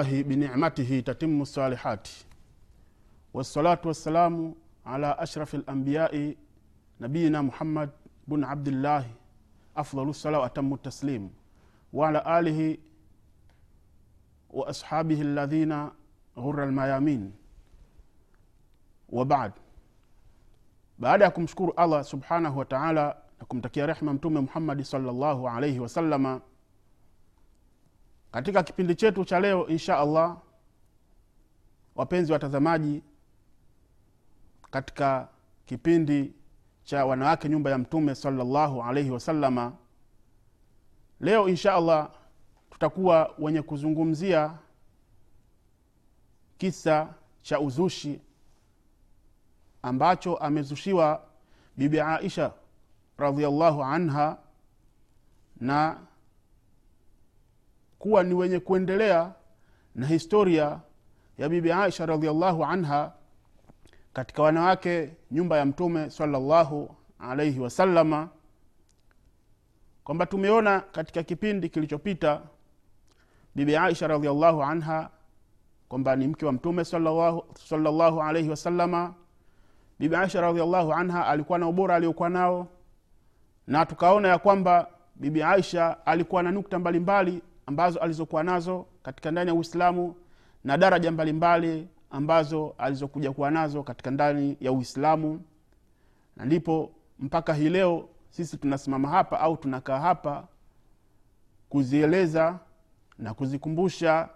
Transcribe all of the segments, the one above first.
الحمد لله بنعمته تتم الصالحات. والصلاة والسلام على أشرف الأنبياء نبينا محمد بن عبد الله أفضل الصلاة وأتم التسليم. وعلى آله وأصحابه الذين غر الميامين. وبعد. baada ya kumshukuru allah subhanahu wataala na kumtakia rehma mtume muhammadi salllahu alaihi wasalama katika kipindi chetu cha leo insha allah wapenzi watazamaji katika kipindi cha wanawake nyumba ya mtume salllahu alaihi wasalama leo insha allah tutakuwa wenye kuzungumzia kisa cha uzushi ambacho amezushiwa bibi aisha radiallahu anha na kuwa ni wenye kuendelea na historia ya bibi aisha radiallahu anha katika wanawake nyumba ya mtume salallahu alaihi wasalama kwamba tumeona katika kipindi kilichopita bibi aisha radiallahu anha kwamba ni mke wa mtume salallahu, alaihi wasalama bibi aisha radiallahu anha alikuwa na ubora aliokuwa nao na tukaona ya kwamba bibi aisha alikuwa na nukta mbalimbali mbali ambazo alizokuwa nazo katika ndani ya uislamu na daraja mbalimbali ambazo alizokuja kuwa nazo katika ndani ya uislamu. Na ndipo mpaka hii leo sisi tunasimama hapa au tunakaa hapa kuzieleza na kuzikumbusha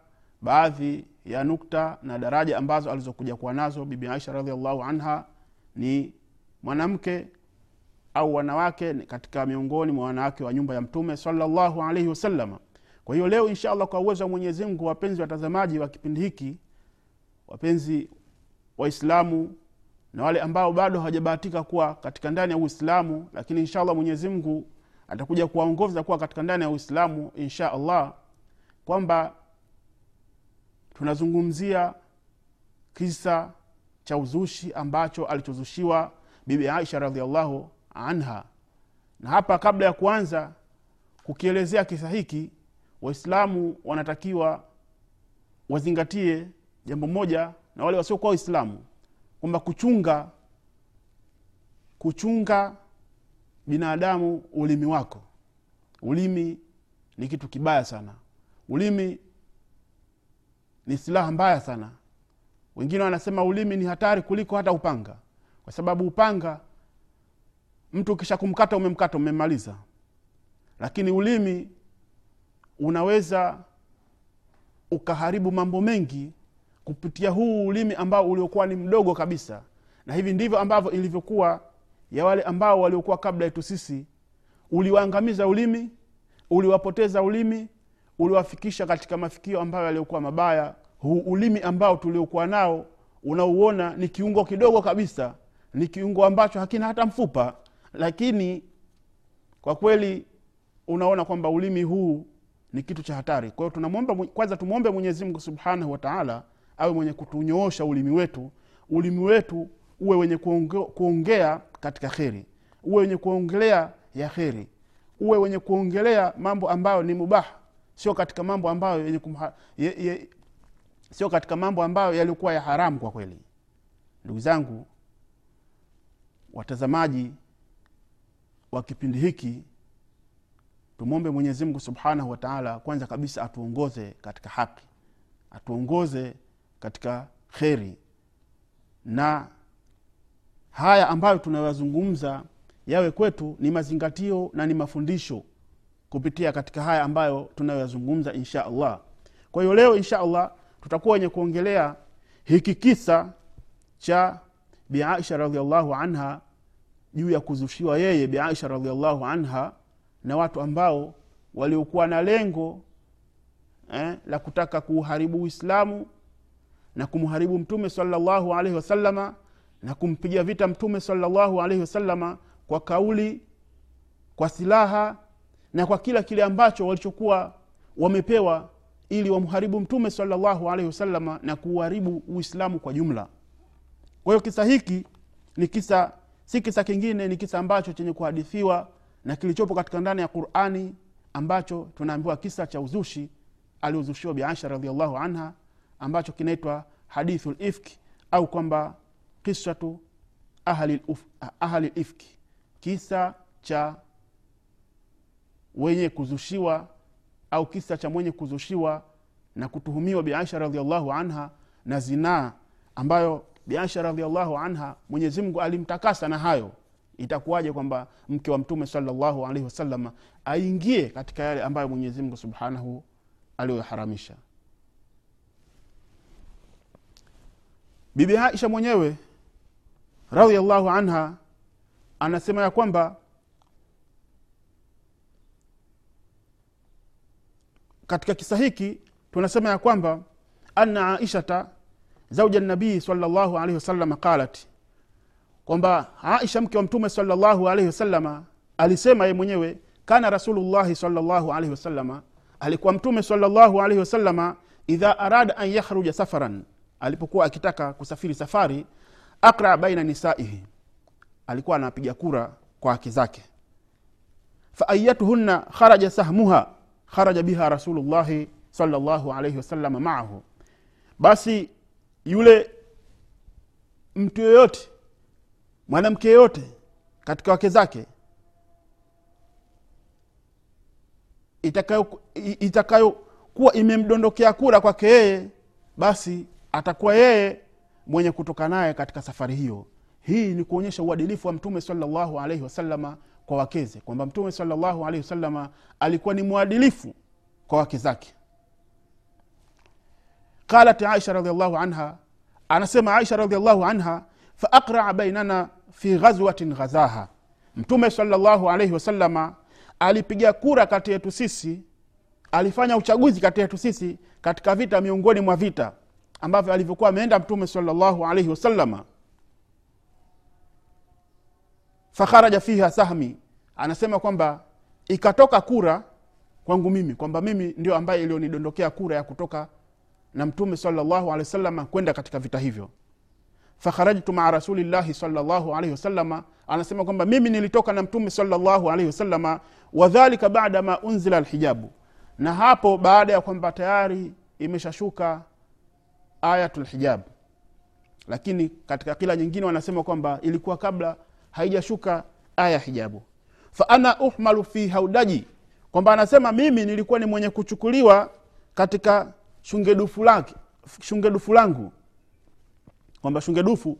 baadhi ya nukta na daraja ambazo alizokuja kuwa nazo. Bibi aisha radiallahu anha ni mwanamke au wanawake katika miongoni mwa wanawake wa nyumba ya mtume salllahu alaihi wasalama kwa hiyo leo insha allah kwa uwezo wa mwenyezi mungu wapenzi watazamaji wa kipindi hiki wapenzi waislamu na wale ambao bado hawajabahatika kuwa katika ndani ya uislamu lakini insha allah mwenyezi mungu atakuja kuwaongoza kuwa katika ndani ya uislamu insha allah kwamba tunazungumzia kisa cha uzushi ambacho alichozushiwa bibi aisha radiallahu anha. Na hapa kabla ya kuanza kukielezea kisa hiki waislamu wanatakiwa wazingatie jambo moja na wale wasiokuwa waislamu kwamba kuchunga kuchunga binadamu ulimi wako. Ulimi ni kitu kibaya sana. Ulimi ni silaha mbaya sana. Wengine wanasema ulimi ni hatari kuliko hata upanga. Kwa sababu upanga mtu ukisha kumkata umemkata umemmaliza. Lakini ulimi unaweza ukaharibu mambo mengi kupitia huu ulimi ambao uliokuwa ni mdogo kabisa. Na hivi ndivyo ambavyo ilivyokuwa ya wale ambao waliokuwa kabla yetu sisi. Uliwaangamiza ulimi uliwapoteza ulimi uliwafikisha katika mafikio ambayo yaliokuwa mabaya. Huu ulimi ambao tuliokuwa nao unauona ni kiungo kidogo kabisa ni kiungo ambacho hakina hata mfupa. Lakini kwa kweli unaona kwamba ulimi huu ni kitu cha hatari. Kwa hiyo tunamwomba kwanza tumwombe mwenyezi mungu subhanahu wataala awe mwenye kutunyoosha ulimi wetu ulimi wetu uwe wenye kuonge, kuongea katika kheri uwe wenye kuongelea ya kheri uwe wenye kuongelea mambo ambayo ni mubaha sio katika mambo ambayo yenye kumha, ye, ye, sio katika mambo ambayo yaliokuwa ya haramu kwa kweli. Ndugu zangu watazamaji wa kipindi hiki tumwombe mwenyezimngu subhanahu wataala kwanza kabisa atuongoze katika haki atuongoze katika kheri. Na haya ambayo tunayazungumza yawe kwetu ni mazingatio na ni mafundisho kupitia katika haya ambayo tunayoyazungumza insha allah. Kwa hiyo leo insha allah tutakuwa wenye kuongelea hiki kisa cha biaisha radiallahu anha juu ya kuzushiwa yeye biaisha radiallahu anha na watu ambao waliokuwa na lengo eh, la kutaka kuuharibu uislamu na kumharibu mtume salllahu alaihi wasalama na kumpiga vita mtume salllahu alaihi wasalama kwa kauli kwa silaha na kwa kila kile ambacho walichokuwa wamepewa ili wamharibu mtume salllahu alaihi wasalama na kuuharibu uislamu kwa jumla. Kwa hiyo kisa hiki ni kisa si kisa kingine ni kisa ambacho chenye kuhadithiwa na kilichopo katika ndani ya qurani ambacho tunaambiwa kisa cha uzushi aliozushiwa biaisha radiallahu anha ambacho kinaitwa hadithu lifki au kwamba kisatu ahli lifki kisa cha wenye kuzushiwa au kisa cha mwenye kuzushiwa na kutuhumiwa biaisha radiallahu anha na zinaa ambayo biaisha radiallahu anha mwenyezimngu alimtakasa na hayo itakuwaje kwamba mke wa mtume salallahu alaihi wasalama aingie katika yale ambayo mwenyezi mungu subhanahu aliyoharamisha? Bibi aisha mwenyewe radiallahu anha anasema ya kwamba katika kisa hiki tunasema ya kwamba anna aishata zauja nabii salllahu alaihi wasalama qalat kwamba aisha mke wa mtume salllahu alaihi wasalama alisema ye mwenyewe kana rasulullahi salllahu alaihi wasalama alikuwa mtume salllahu alaihi wasalama idha arada an yakhruja safaran alipokuwa akitaka kusafiri safari akra baina nisaihi alikuwa anapiga kura kwa haki zake. Faayatuhunna kharaja sahmuha kharaja biha rasulullahi salllahu alaihi wasalama maahu. Basi yule mtu yoyote mwanamke yeyote katika wake zake itakayokuwa itakayo imemdondokea kura kwake yeye basi atakuwa yeye mwenye kutoka naye katika safari hiyo. Hii ni kuonyesha uadilifu wa mtume salllahu alaihi wasalama kwa wakeze kwamba mtume salllahu alaihi wasalama alikuwa ni mwadilifu kwa wake zake. Qalat aisha radiallahu anha anasema aisha radiallahu anha faaqraa bainana fi ghazwatin ghazaha mtume salllahu alaihi wasalama alipiga kura kati yetu sisi alifanya uchaguzi kati yetu sisi katika vita miongoni mwa vita ambavyo alivyokuwa ameenda mtume salllahu alaihi wasalama fakharaja fiha sahmi anasema kwamba ikatoka kura kwangu mimi kwamba mimi ndio ambaye ilionidondokea kura ya kutoka na mtume salllahu alehi wasalama kwenda katika vita hivyo fakharajtu maa rasulillahi salllahu alaihi wasalama anasema kwamba mimi nilitoka na mtume salllahu alaihi wasalama wadhalika bada ma unzila alhijabu. Na hapo baada ya kwamba tayari imeshashuka ayatu lhijab lakini katika kila nyingine wanasema kwamba ilikuwa kabla haijashuka aya hijabu. Fa ana uhmalu fi haudaji. Kwamba anasema mimi nilikuwa ni mwenye kuchukuliwa katika shungedufu lake shungedufu langu kwamba shungedufu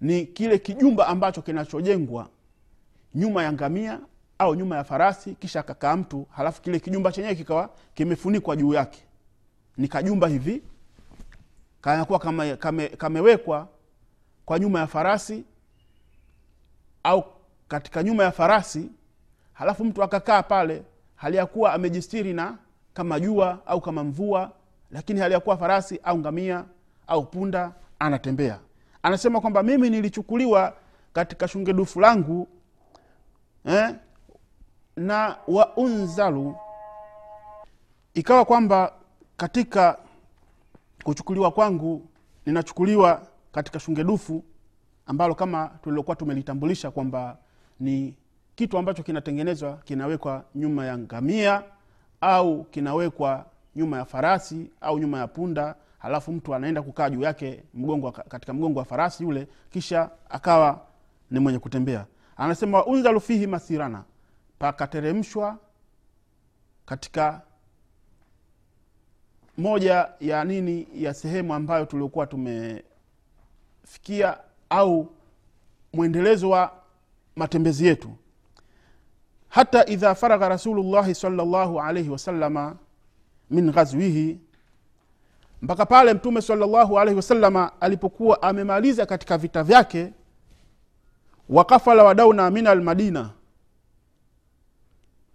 ni kile kijumba ambacho kinachojengwa nyuma ya ngamia au nyuma ya farasi kisha akakaa mtu halafu kile kijumba chenyewe kikawa kimefunikwa juu yake. Ni kajumba hivi kanakuwa kame, kame, kamewekwa kwa nyuma ya farasi au katika nyuma ya farasi halafu mtu akakaa pale hali ya kuwa amejistiri na kama jua au kama mvua lakini hali ya kuwa farasi au ngamia au punda anatembea. Anasema kwamba mimi nilichukuliwa katika shungedufu langu eh, na waunzalu ikawa kwamba katika kuchukuliwa kwangu ninachukuliwa katika shungedufu ambalo kama tulilokuwa tumelitambulisha kwamba ni kitu ambacho kinatengenezwa kinawekwa nyuma ya ngamia au kinawekwa nyuma ya farasi au nyuma ya punda halafu mtu anaenda kukaa juu yake mgongo katika mgongo wa farasi yule kisha akawa ni mwenye kutembea. Anasema waunzalu fihi masirana. Pakateremshwa katika moja ya nini ya sehemu ambayo tuliokuwa tumefikia au mwendelezo wa matembezi yetu. Hata idha faragha rasulullahi salllahu alaihi wasalama min ghazwihi mpaka pale mtume salllahu alaihi wasalama alipokuwa amemaliza katika vita vyake wakafala wadauna min almadina.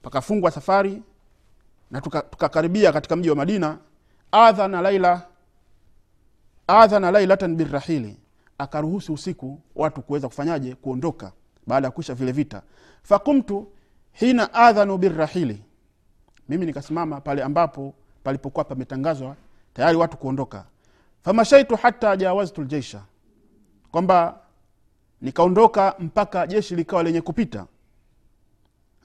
Pakafungwa safari na tuka- tukakaribia katika mji wa madina. Adhana laila adhana lailatan birahili akaruhusu usiku watu kuweza kufanyaje? Kuondoka baada ya kuisha vile vita. Fakumtu hina adhanu birrahili. Mimi nikasimama pale ambapo palipokuwa pametangazwa tayari watu kuondoka. Famashaitu hata jawaztu ljeisha kwamba nikaondoka mpaka jeshi likawa lenye kupita.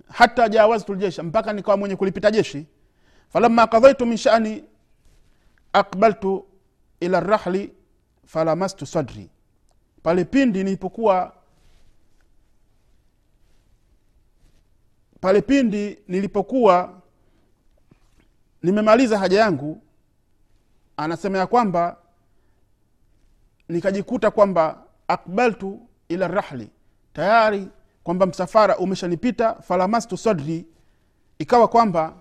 Hata jawaztu ljeisha mpaka nikawa mwenye kulipita jeshi. Falamma kadhaitu min shani akbaltu ila rahli falamastu sadri. Pale pindi nilipokuwa pale pindi nilipokuwa nimemaliza haja yangu anasema ya kwamba nikajikuta kwamba akbaltu ila rahli tayari kwamba msafara umeshanipita falamastu sadri ikawa kwamba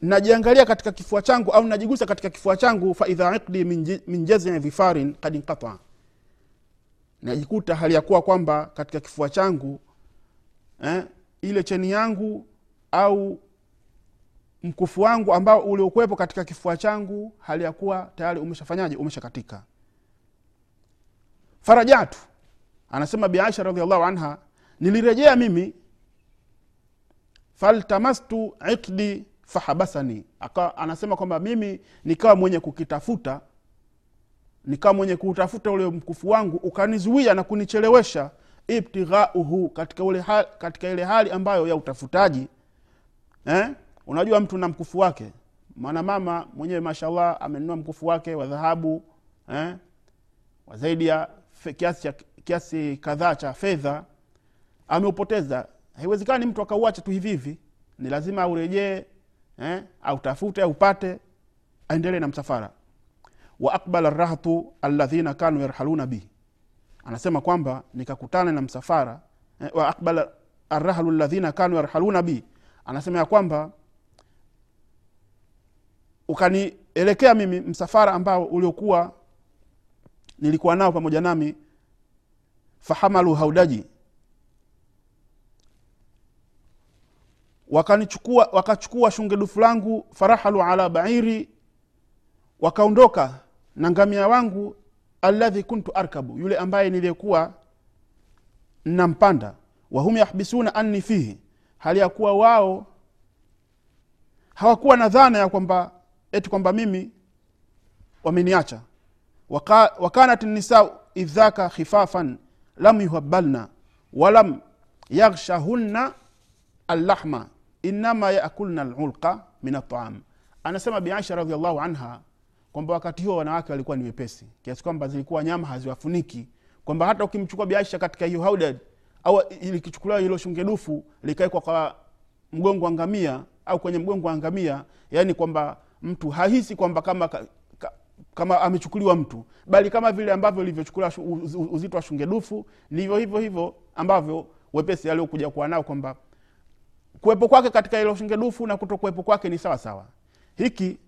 najiangalia katika kifua changu au najigusa katika kifua changu faidha iqdi min jazii vifarin kad inqata. Najikuta hali ya kuwa kwamba katika kifua changu eh, ile cheni yangu au mkufu wangu ambao uliokuwepo katika kifua changu hali ya kuwa tayari umeshafanyaje? Umeshakatika. Farajatu anasema biaisha radiallahu anha nilirejea mimi faltamastu iqdi fahabasani. Aka, anasema kwamba mimi nikawa mwenye kukitafuta nikawa mwenye kuutafuta ule mkufu wangu ukanizuia na kunichelewesha ibtighauhu katika, katika ile hali ambayo ya utafutaji. Eh? Unajua mtu na mkufu wake mwanamama mwenyewe mashallah amenunua mkufu wake wa dhahabu eh? wa zaidi ya kiasi, kiasi kadhaa cha fedha ameupoteza haiwezekani mtu akauacha tu hivi hivi ni lazima aurejee eh? autafute aupate aendelee na msafara wa akbala rahtu alladhina kanu yarhaluna bihi anasema kwamba nikakutana na msafara eh, wa akbala arrahlu alladhina kanu yarhaluna bi anasema ya kwamba ukanielekea mimi msafara ambao uliokuwa nilikuwa nao pamoja nami fahamalu haudaji. Wakanichukua wakachukua shungedufu langu farahalu ala bairi wakaondoka na ngamia wangu alladhi kuntu arkabu yule ambaye niliyekuwa nampanda. Wahum yahbisuna anni fihi hali ya kuwa wao hawakuwa na dhana ya kwamba eti kwamba mimi wameniacha. Waka, wakanat nisau idhaka khifafan lam yuhabalna walam yaghshahunna allahma inama yakulna lulqa min ataam anasema biaisha radiallahu anha kwamba wakati huo wanawake walikuwa ni wepesi kiasi kwamba zilikuwa nyama haziwafuniki kwamba hata ukimchukua biaisha katika hiyo haudad au likichukuliwa hilo shungedufu likawekwa kwa mgongo wa ngamia au kwenye mgongo wa ngamia yani kwamba mtu hahisi kwamba kama ka, ka, kama amechukuliwa mtu bali kama vile ambavyo ilivyochukuliwa uzito wa shungedufu ndivyo hivyo hivyo ambavyo wepesi aliokuja kuwa nao kwamba kuwepo kwake katika hilo shungedufu na kutokuwepo kwake ni sawa sawa. Hiki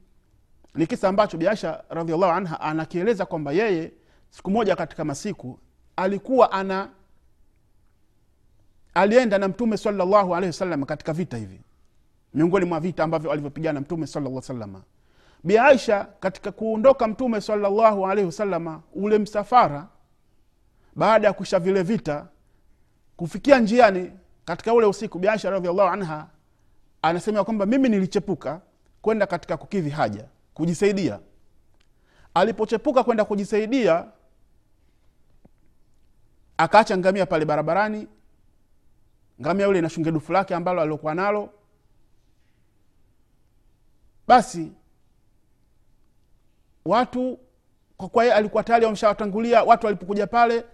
ni kisa ambacho biasha radiallahu anha anakieleza kwamba yeye siku moja katika masiku alikuwa ana alienda na mtume salllahu alehi wasallam katika vita hivi miongoni mwa vita ambavyo alivyopigana mtume salllah salama bi katika kuondoka mtume salallahu alaihi wasalama ule msafara baada ya kuisha vile vita kufikia njiani katika ule usiku bi radiallahu anha anasema kwamba mimi nilichepuka kwenda katika kukidhi haja kujisaidia. Alipochepuka kwenda kujisaidia akaacha ngamia pale barabarani. Ngamia ule na shungedufu lake ambalo aliokuwa nalo basi watu kwa kuwa alikuwa tayari wameshawatangulia watu walipokuja pale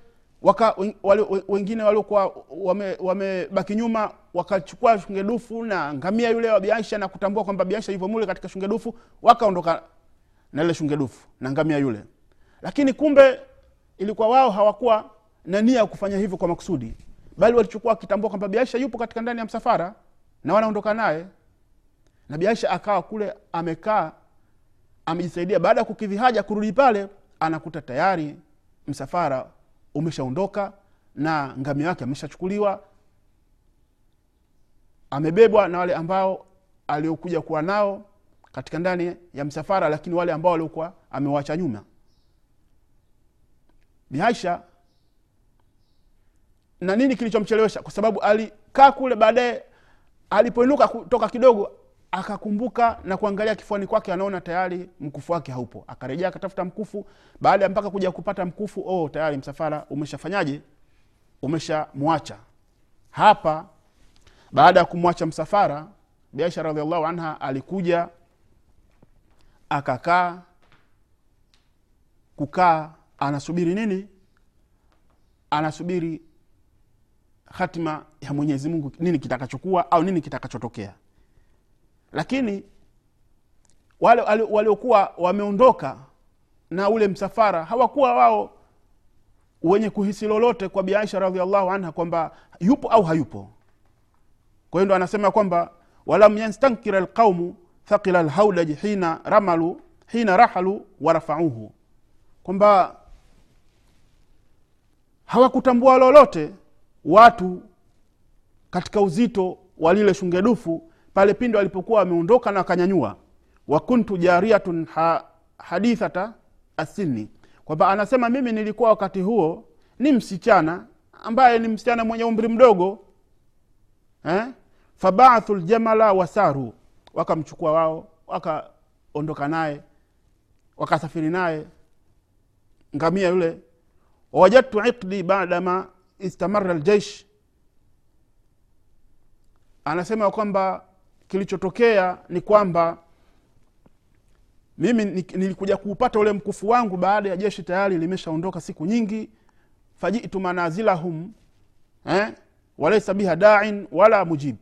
waka, wale- wengine waliokuwa wamebaki wame nyuma wakachukua shungedufu na ngamia yule wa biaisha na kutambua kwamba biaisha hivyo mule katika shungedufu wakaondoka na ile shungedufu na ngamia yule. Lakini kumbe ilikuwa wao hawakuwa na nia ya kufanya hivyo kwa makusudi bali walichukua wakitambua kwamba biaisha yupo katika ndani ya msafara na wanaondoka naye na biaisha akawa kule amekaa amejisaidia. Baada ya kukidhi haja kurudi pale anakuta tayari msafara umeshaondoka na ngamia wake ameshachukuliwa. Amebebwa na wale ambao aliokuja kuwa nao katika ndani ya msafara lakini wale ambao waliokuwa amewacha nyuma. Biaisha na nini kilichomchelewesha? Kwa sababu alikaa kule baadaye alipoinuka kutoka kidogo akakumbuka na kuangalia kifuani kwake anaona tayari mkufu wake haupo. Akarejea akatafuta mkufu. Baada mpaka kuja kupata mkufu oh, tayari msafara umeshafanyaje? Umeshamwacha. Hapa baada ya kumwacha msafara biaisha radiallahu anha alikuja akakaa kukaa anasubiri nini? Anasubiri hatima ya mwenyezi mungu nini kitakachokuwa au nini kitakachotokea lakini wale waliokuwa wameondoka na ule msafara hawakuwa wao wenye kuhisi lolote kwa bi aisha radiallahu anha kwamba yupo au hayupo. Kwa hiyo ndo anasema kwamba walam yastankira lqaumu thaqila lhaudaji hina ramalu hina rahalu warafauhu kwamba hawakutambua lolote watu katika uzito wa lile shungedufu pale pindo walipokuwa wameondoka na wakanyanyua. Wakuntu jariatun ha, hadithata asini kwamba anasema mimi nilikuwa wakati huo ni msichana ambaye ni msichana mwenye umri mdogo eh? fabaathu ljamala wasaru wakamchukua wao wakaondoka naye wakasafiri naye ngamia yule. Wawajadtu iqdi badama istamara ljeish anasema kwamba kilichotokea ni kwamba mimi nilikuja kuupata ule mkufu wangu baada ya jeshi tayari limeshaondoka siku nyingi. Fajitu manazilahum eh? walaisa biha dain wala mujib.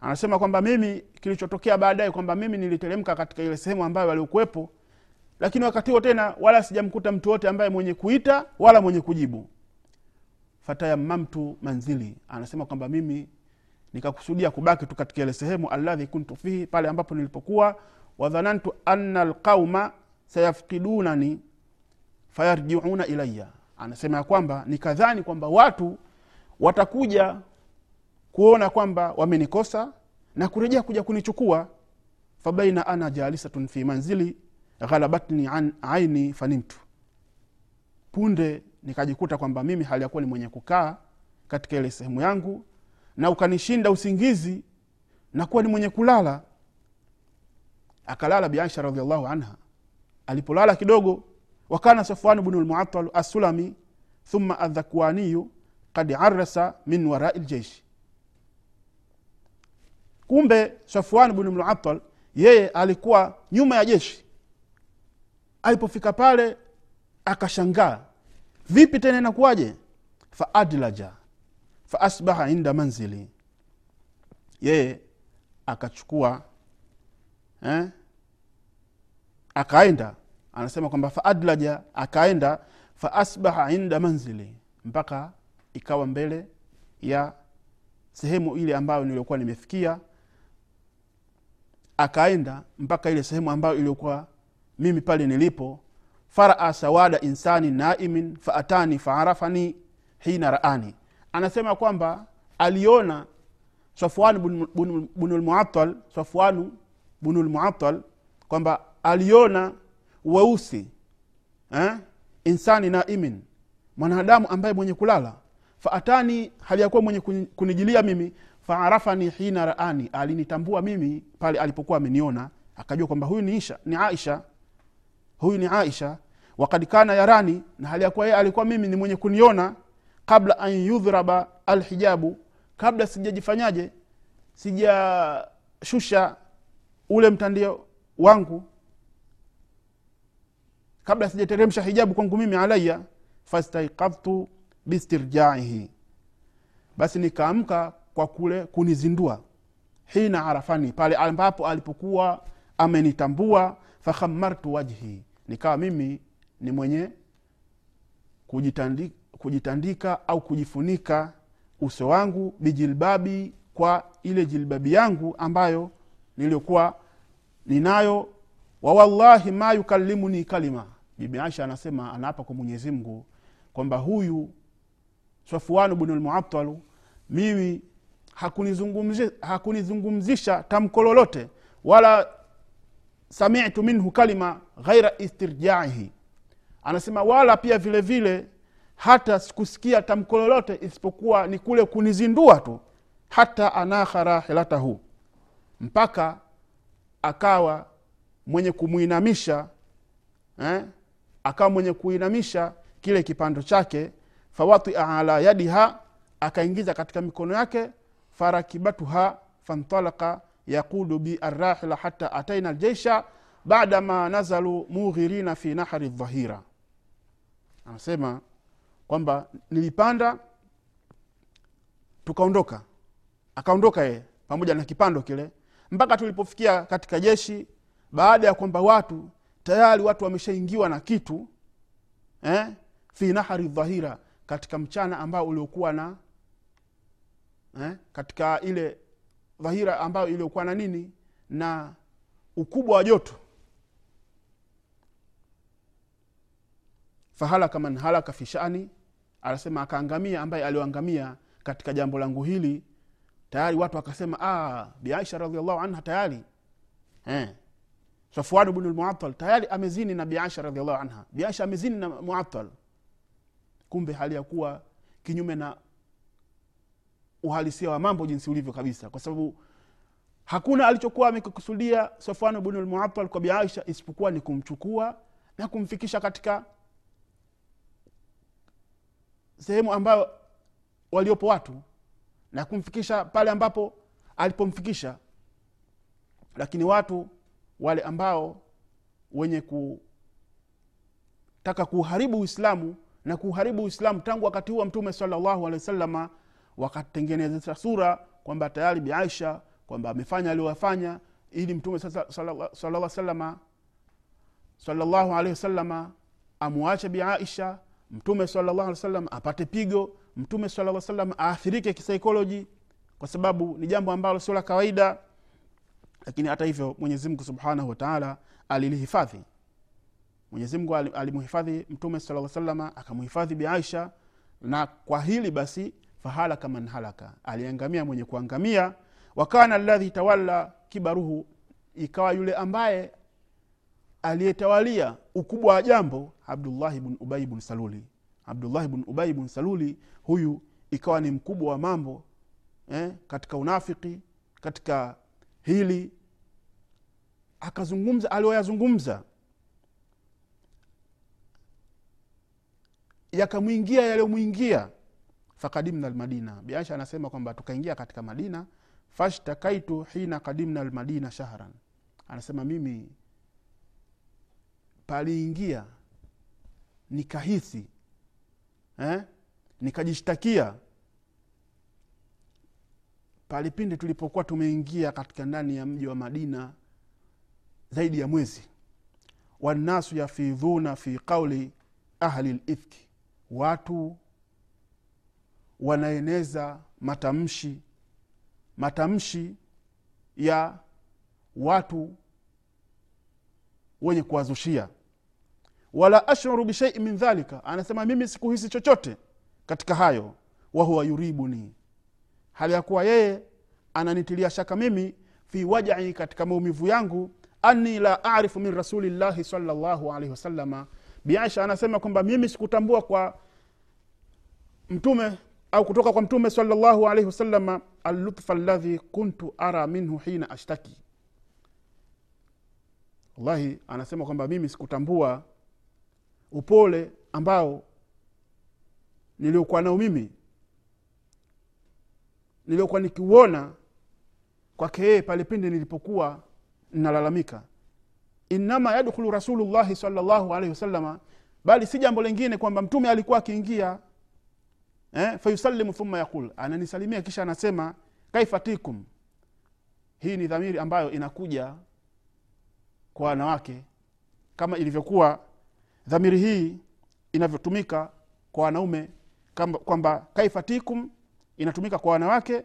Anasema kwamba mimi kilichotokea baadaye kwamba mimi niliteremka katika ile sehemu ambayo waliokuwepo lakini wakati huo tena wala sijamkuta mtu wote ambaye mwenye kuita wala mwenye kujibu. Fatayamamtu manzili. Anasema kwamba mimi nikakusudia kubaki tu katika ile sehemu alladhi kuntu fihi pale ambapo nilipokuwa wadhanantu anna alqauma sayafkidunani fayarjiuna ilaya anasema ya kwamba nikadhani kwamba watu watakuja kuona kwamba wamenikosa na kurejea kuja kunichukua. Fabaina ana jalisatun fi manzili ghalabatni an aini fanimtu. Punde nikajikuta kwamba mimi hali yakuwa ni mwenye kukaa katika ile sehemu yangu na ukanishinda usingizi na kuwa ni mwenye kulala. Akalala biaisha radiallahu anha. Alipolala kidogo wakana safwan bnu lmuatal assulami thumma adhakwaniyu kad arasa min warai ljeishi kumbe safwan bnu muatal yeye alikuwa nyuma ya jeshi. Alipofika pale akashangaa vipi tena inakuwaje? Faadlaja faasbaha inda manzili. Yeye akachukua eh? akaenda. Anasema kwamba faadlaja akaenda faasbaha inda manzili. Mpaka ikawa mbele ya sehemu ile ambayo niliokuwa nimefikia. Akaenda mpaka ile sehemu ambayo iliyokuwa mimi pale nilipo. Faraa sawada insani naimin faatani faarafani hina raani anasema kwamba aliona safwan bunulmuatal safwanu bunu kwamba aliona weusi eh? insani naimin mwanadamu ambaye mwenye kulala. Faatani hali yakuwa mwenye kunijilia mimi faarafani hina raani alinitambua mimi pale alipokuwa ameniona akajua kwamba huyu ni, isha, ni aisha. Huyu ni aisha. Wakad kana yarani na hali yakuwa yeye alikuwa mimi ni mwenye kuniona kabla an yudhraba alhijabu. Kabla sijajifanyaje sijashusha ule mtandio wangu. Kabla sijateremsha hijabu kwangu mimi alaya fastaikadhtu bistirjaihi. Basi nikaamka kwa kule kunizindua. Hina arafani pale ambapo alipokuwa amenitambua fakhamartu wajhi. Nikawa mimi ni mwenye kujitandika, kujitandika au kujifunika uso wangu bijilbabi kwa ile jilbabi yangu ambayo niliyokuwa ninayo. Wawallahi ma yukallimuni kalima. Bibi aisha anasema anaapa kwa mwenyezi mungu kwamba huyu safuanu bnulmuatalu mimi hakunizungumzisha, hakunizungumzisha tamko lolote wala samitu minhu kalima ghaira istirjaihi. Anasema wala pia vile vile hata sikusikia tamko lolote isipokuwa ni kule kunizindua tu hata anaha rahilatahu mpaka akawa mwenye kumwinamisha eh? akawa mwenye kuinamisha kile kipando chake fawatia ala yadiha akaingiza katika mikono yake farakibatuha fantalaka yaqudu bi arrahila hata ataina ljeisha badama nazalu mughirina fi nahari dhahira anasema kwamba nilipanda tukaondoka. Akaondoka yeye pamoja na kipando kile mpaka tulipofikia katika jeshi baada ya kwamba watu tayari watu wameshaingiwa na kitu eh, fi nahari dhahira katika mchana ambao uliokuwa na eh, katika ile dhahira ambayo iliyokuwa na nini? Na ukubwa wa joto. Fahalaka man halaka fi shani anasema akaangamia ambaye alioangamia katika jambo langu hili. Tayari watu wakasema ah, radiallahu anha tayari. Eh. safwan bnu lmuatal tayari amezini na biaisha radiallahu anha. Biaisha amezini na muatal kumbe hali ya kuwa kinyume na uhalisia wa mambo jinsi ulivyo kabisa. Kwa sababu hakuna alichokuwa amekikusudia safwan bnu lmuatal kwa biaisha isipokuwa ni kumchukua na kumfikisha katika sehemu ambayo waliopo watu na kumfikisha pale ambapo alipomfikisha. Lakini watu wale ambao wenye kutaka kuuharibu uislamu na kuuharibu uislamu tangu wakati huo mtume salllahu alehi wasalama wakatengeneza sura kwamba tayari biaisha kwamba amefanya aliyoyafanya ili mtume salaa salama salllahu alehi wasalama amwache biaisha mtume salllahu alehi wasallam apate pigo mtume sala salam aathirike kisaikolojia kwa sababu ni jambo ambalo sio la kawaida. Lakini hata hivyo mwenyezimngu subhanahu wataala alilihifadhi. Mwenyezimngu alimuhifadhi mtume sala salama akamuhifadhi biaisha na kwa hili basi fahalaka man halaka. Aliangamia mwenye kuangamia wakana ladhi tawalla kibaruhu ikawa yule ambaye aliyetawalia ukubwa wa jambo abdullahi bn ubai bn saluli. Abdullahi bn ubai bn saluli huyu ikawa ni mkubwa wa mambo eh, katika unafiki katika hili. Akazungumza aliyoyazungumza yakamwingia yaliyomwingia. Fakadimna lmadina biaisha anasema kwamba tukaingia katika madina fashtakaitu hina kadimna lmadina shahran. Anasema mimi paliingia nikahisi eh? nikajishtakia palipindi tulipokuwa tumeingia katika ndani ya mji wa madina zaidi ya mwezi wannasu yafidhuna fi qauli ahli lifki watu wanaeneza matamshi matamshi ya watu wenye kuwazushia wala ashuru bishaiin min dhalika. Anasema mimi sikuhisi chochote katika hayo wahuwa yuribuni. Hali ya kuwa yeye ananitilia shaka mimi fi wajai katika maumivu yangu anni la arifu min rasulillahi salllahu alaihi wasalama biaisha anasema kwamba mimi sikutambua kwa mtume au kutoka kwa mtume salllahu alaihi wasalama allutfa ladhi kuntu ara minhu hina ashtaki. Wallahi anasema kwamba mimi sikutambua upole ambao niliokuwa nao mimi niliokuwa nikiuona kwake yeye pale pindi nilipokuwa nalalamika. Innama yadkhulu rasulullahi salllahu alaihi wasalama bali si jambo lingine kwamba mtume alikuwa akiingia eh, fayusalimu thumma yaqul ananisalimia kisha anasema kaifatikum hii ni dhamiri ambayo inakuja kwa wanawake kama ilivyokuwa dhamiri hii inavyotumika kwa wanaume kwamba kaifatikum inatumika kwa wanawake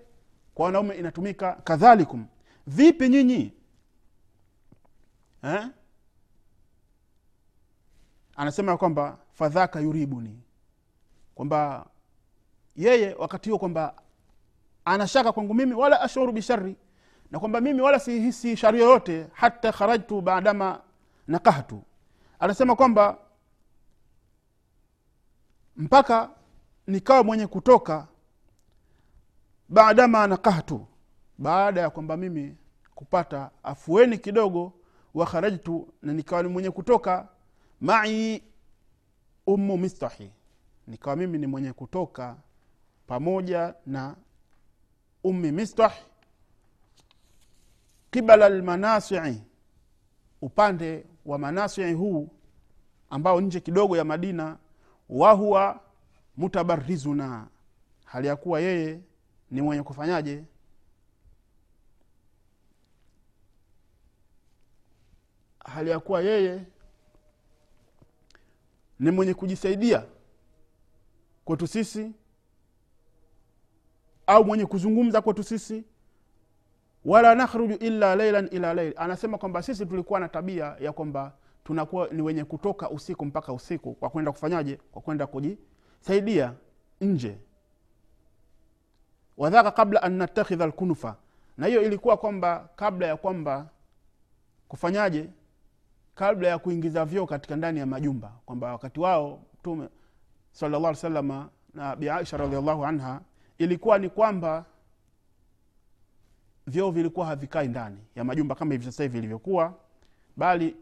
kwa wanaume inatumika kadhalikum. Vipi nyinyi? Eh? anasema kwamba fadhaka yuribuni. Kwamba yeye wakati huo kwamba anashaka kwangu mimi wala ashuru bishari. Na kwamba mimi wala sihisi shari yoyote hata kharajtu baadama nakahtu. Anasema kwamba mpaka nikawa mwenye kutoka baadama nakahtu baada ya kwamba mimi kupata afueni kidogo wakharajtu na nikawa ni mwenye kutoka mai ummu mistahi. Nikawa mimi ni mwenye kutoka pamoja na ummi mistah qibala lmanasii upande wa manasii huu ambao nje kidogo ya madina wahuwa mutabarizuna. Hali ya kuwa yeye ni mwenye kufanyaje? Hali ya kuwa yeye ni mwenye kujisaidia kwetu sisi au mwenye kuzungumza kwetu sisi. Wala nakhruju illa leilan ila leil anasema kwamba sisi tulikuwa na tabia ya kwamba tunakuwa ni wenye kutoka usiku mpaka usiku kwa kwenda kufanyaje? Kwa kwenda kujisaidia nje. Wadhaka kabla an natakhidha lkunufa na hiyo ilikuwa kwamba kabla ya kwamba kufanyaje? Kabla ya kuingiza vyoo katika ndani ya majumba. Kwamba wakati wao mtume salllah ali salama na bi radiallahu anha ilikuwa ni kwamba vyoo vilikuwa havikai ndani ya majumba kama hivi sasa hivi ilivyokuwa bali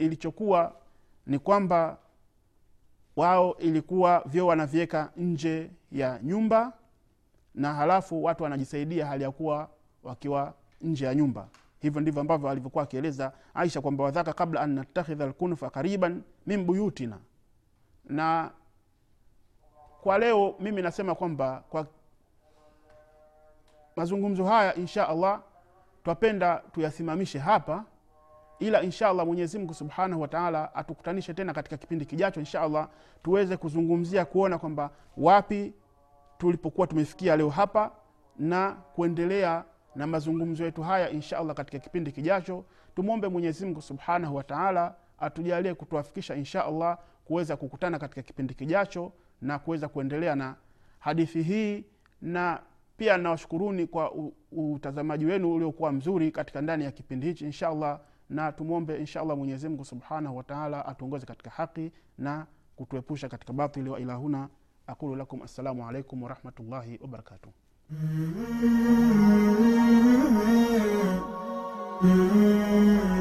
ilichokuwa ni kwamba wao ilikuwa vyoo wanaviweka nje ya nyumba na halafu watu wanajisaidia hali ya kuwa wakiwa nje ya nyumba. Hivyo ndivyo ambavyo alivyokuwa akieleza aisha kwamba wadhaka kabla an natakhidha lkunfa kariban min buyutina. Na kwa leo mimi nasema kwamba kwa mazungumzo haya insha allah twapenda tuyasimamishe hapa ila insha allah mwenyezimngu subhanahu wataala atukutanishe tena katika kipindi kijacho insha tuweze kuzungumzia kuona kwamba wapi tulipokuwa tumefikia leo hapa na kuendelea na mazungumzo yetu haya insha allah katika kipindi kijacho. Tumwombe mwenyezimngu subhanahu wataala atujalie kutuafikisha insha allah kuweza kukutana katika kipindi kijacho na kuweza kuendelea na hadithi hii. Na pia nawashukuruni kwa utazamaji wenu uliokuwa mzuri katika ndani ya kipindi hichi insha allah na tumwombe insha allah mwenyezi mungu subhanahu wataala atuongoze katika haki na kutuepusha katika batili wa ilahuna aqulu lakum assalamu alaikum warahmatullahi wabarakatuh Mm-hmm. mm-hmm. mm-hmm.